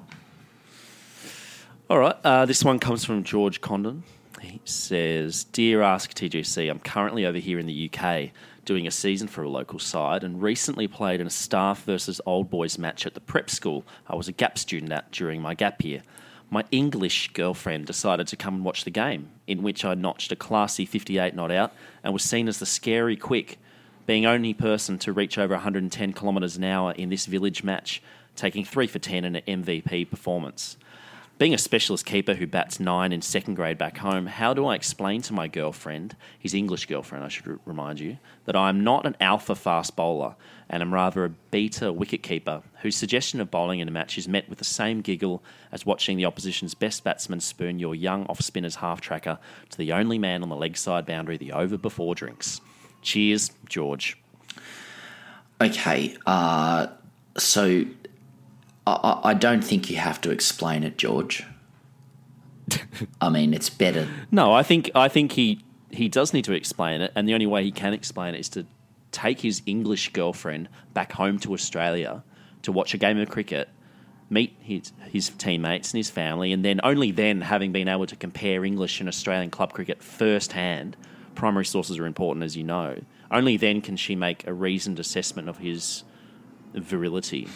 All right. Uh, this one comes from George Condon. He says, Dear Ask TGC, I'm currently over here in the UK doing a season for a local side and recently played in a staff versus old boys match at the prep school I was a gap student at during my gap year. My English girlfriend decided to come and watch the game, in which I notched a classy 58 not out and was seen as the scary quick, being only person to reach over 110 kilometres an hour in this village match, taking 3 for 10 in an MVP performance. Being a specialist keeper who bats nine in second grade back home, how do I explain to my girlfriend, his English girlfriend, I should r- remind you, that I am not an alpha fast bowler and am rather a beta wicket keeper whose suggestion of bowling in a match is met with the same giggle as watching the opposition's best batsman spoon your young off spinner's half tracker to the only man on the leg side boundary the over before drinks? Cheers, George. Okay, uh, so I- I, don't think you have to explain it, George. <laughs> I mean, it's better. No, I think I think he he does need to explain it, and the only way he can explain it is to take his English girlfriend back home to Australia to watch a game of cricket, meet his his teammates and his family, and then only then, having been able to compare English and Australian club cricket firsthand, primary sources are important, as you know. Only then can she make a reasoned assessment of his virility.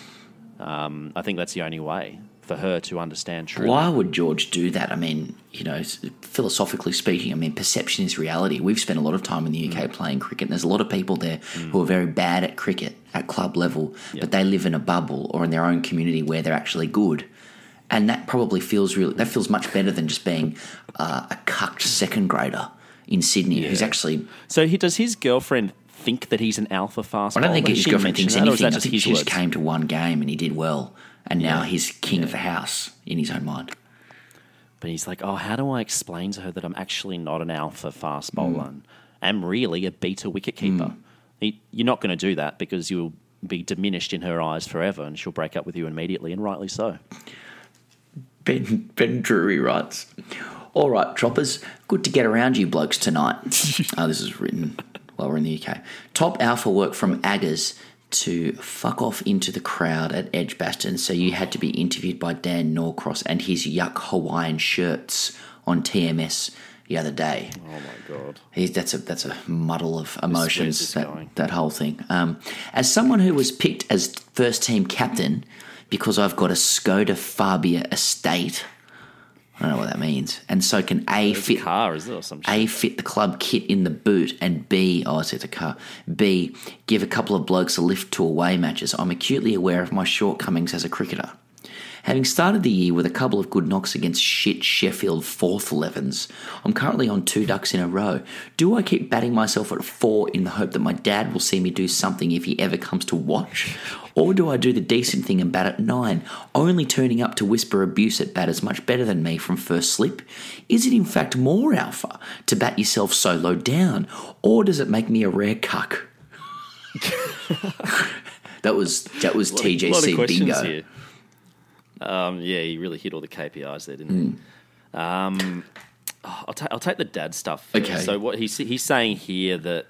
Um, I think that's the only way for her to understand truth. Why would George do that? I mean, you know, philosophically speaking, I mean, perception is reality. We've spent a lot of time in the UK playing cricket, and there's a lot of people there who are very bad at cricket at club level, but they live in a bubble or in their own community where they're actually good. And that probably feels really, that feels much better than just being uh, a cucked second grader in Sydney who's actually So he does his girlfriend think that he's an alpha fast bowler. I don't think his girlfriend thinks that, anything. I think she just came to one game and he did well, and now he's king of the house in his own mind. But he's like, oh, how do I explain to her that I'm actually not an alpha fast bowler Mm. and am really a beta wicketkeeper? He, you're not going to do that because you'll be diminished in her eyes forever and she'll break up with you immediately, and rightly so. Ben Ben Drury writes, "All right, choppers, good to get around you blokes tonight." <laughs> oh, this is written while we're in the UK. Top alpha work from Aggers to fuck off into the crowd at Edgbaston, so you had to be interviewed by Dan Norcross and his yuck Hawaiian shirts on TMS the other day. Oh my god! He's, that's a that's a muddle of emotions. That, going? that whole thing. Um, as someone who was picked as first team captain because I've got a Skoda Fabia estate. I don't know what that means. And so can A It's a fit car, is it, or? A fit the club kit in the boot and B oh it's a car. B give a couple of blokes a lift to away matches. I'm acutely aware of my shortcomings as a cricketer. Having started the year with a couple of good knocks against shit Sheffield fourth 11s, I'm currently on two ducks in a row. Do I keep batting myself at four in the hope that my dad will see me do something if he ever comes to watch? Or do I do the decent thing and bat at nine, only turning up to whisper abuse at batters much better than me from first slip? Is it in fact more alpha to bat yourself so low down, or does it make me a rare cuck? <laughs> that was that was lot lot of TGC bingo. here. Um, yeah, he really hit all the KPIs there, Hmm. didn't he? Um, oh, I'll, ta- I'll take the dad stuff. First. Okay. So what he's he's saying here that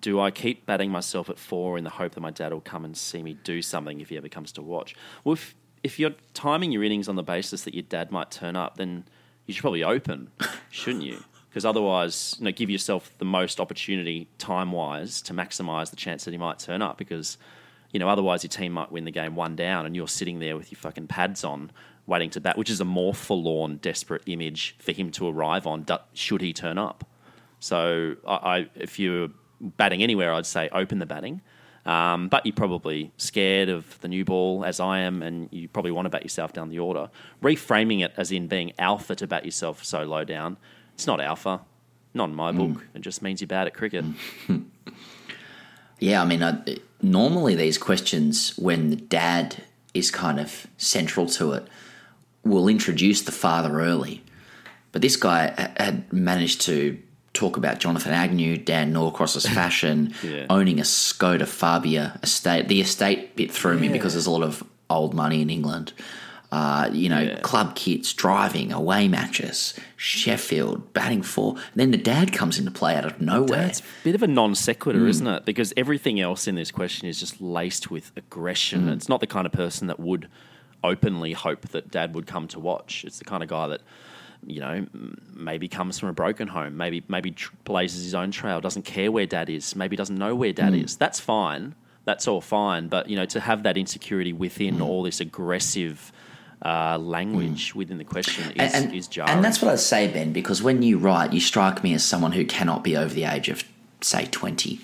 do I keep batting myself at four in the hope that my dad will come and see me do something if he ever comes to watch? Well, if if you're timing your innings on the basis that your dad might turn up, then you should probably open, shouldn't you? Because otherwise, you know, give yourself the most opportunity time wise to maximise the chance that he might turn up. Because you know, otherwise your team might win the game one down, and you're sitting there with your fucking pads on, waiting to bat, which is a more forlorn, desperate image for him to arrive on. Should he turn up? So, I, I if you're batting anywhere, I'd say open the batting. Um, but you're probably scared of the new ball, as I am, and you probably want to bat yourself down the order. Reframing it as in being alpha to bat yourself so low down, it's not alpha. Not in my book. It just means you're bad at cricket. <laughs> Yeah, I mean, I, normally these questions, when the dad is kind of central to it, will introduce the father early. But this guy had managed to talk about Jonathan Agnew, Dan Norcross's <laughs> fashion, Yeah. owning a Skoda Fabia estate. The estate bit threw me because there's a lot of old money in England. Uh, you know, Yeah. club kits, driving, away matches, Sheffield, batting four. And then the dad comes into play out of nowhere. It's a bit of a non sequitur, Hmm. isn't it? Because everything else in this question is just laced with aggression. Hmm. It's not the kind of person that would openly hope that dad would come to watch. It's the kind of guy that, you know, maybe comes from a broken home, maybe maybe blazes his own trail, doesn't care where dad is, maybe doesn't know where dad Hmm. is. That's fine. That's all fine. But, you know, to have that insecurity within Hmm. all this aggressive uh, language within the question is, and, is jarring. and that's what I say, Ben, because when you write, you strike me as someone who cannot be over the age of, say, twenty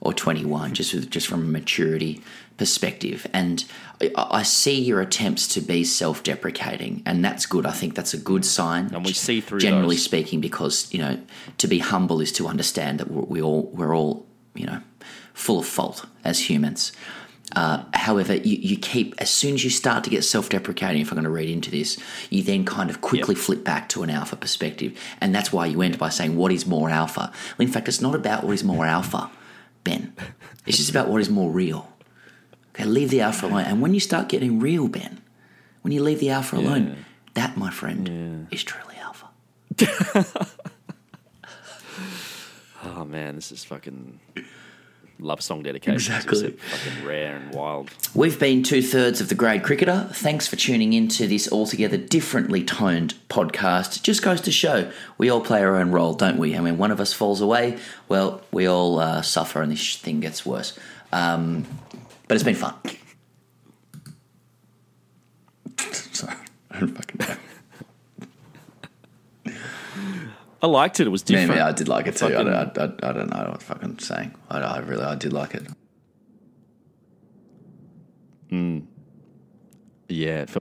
or twenty-one, just with, just from a maturity perspective. And I, I see your attempts to be self-deprecating, and that's good. I think that's a good sign. And we see through generally those. speaking, because you know, to be humble is to understand that we're, we all we're all you know full of fault as humans. Uh, however, you, you keep as soon as you start to get self-deprecating. If I'm going to read into this, you then kind of quickly flip back to an alpha perspective, and that's why you end by saying, "What is more alpha?" Well, in fact, it's not about what is more alpha, Ben. It's just about what is more real. Okay, leave the alpha alone, and when you start getting real, Ben, when you leave the alpha alone, that, my friend, is truly alpha. <laughs> Oh man, this is fucking love song dedication. Exactly. Fucking rare and wild. We've been two thirds of the grade cricketer. Thanks for tuning in to this altogether differently toned podcast. Just goes to show we all play our own role, don't we? I mean, one of us falls away, well, we all uh, suffer and this thing gets worse. Um, but it's been fun. <laughs> Sorry, I don't fucking know. I liked it. It was different. Maybe I did like it too. I, don't, I, I don't know what I'm fucking saying. I, I really, I did like it. Hmm. Yeah, it felt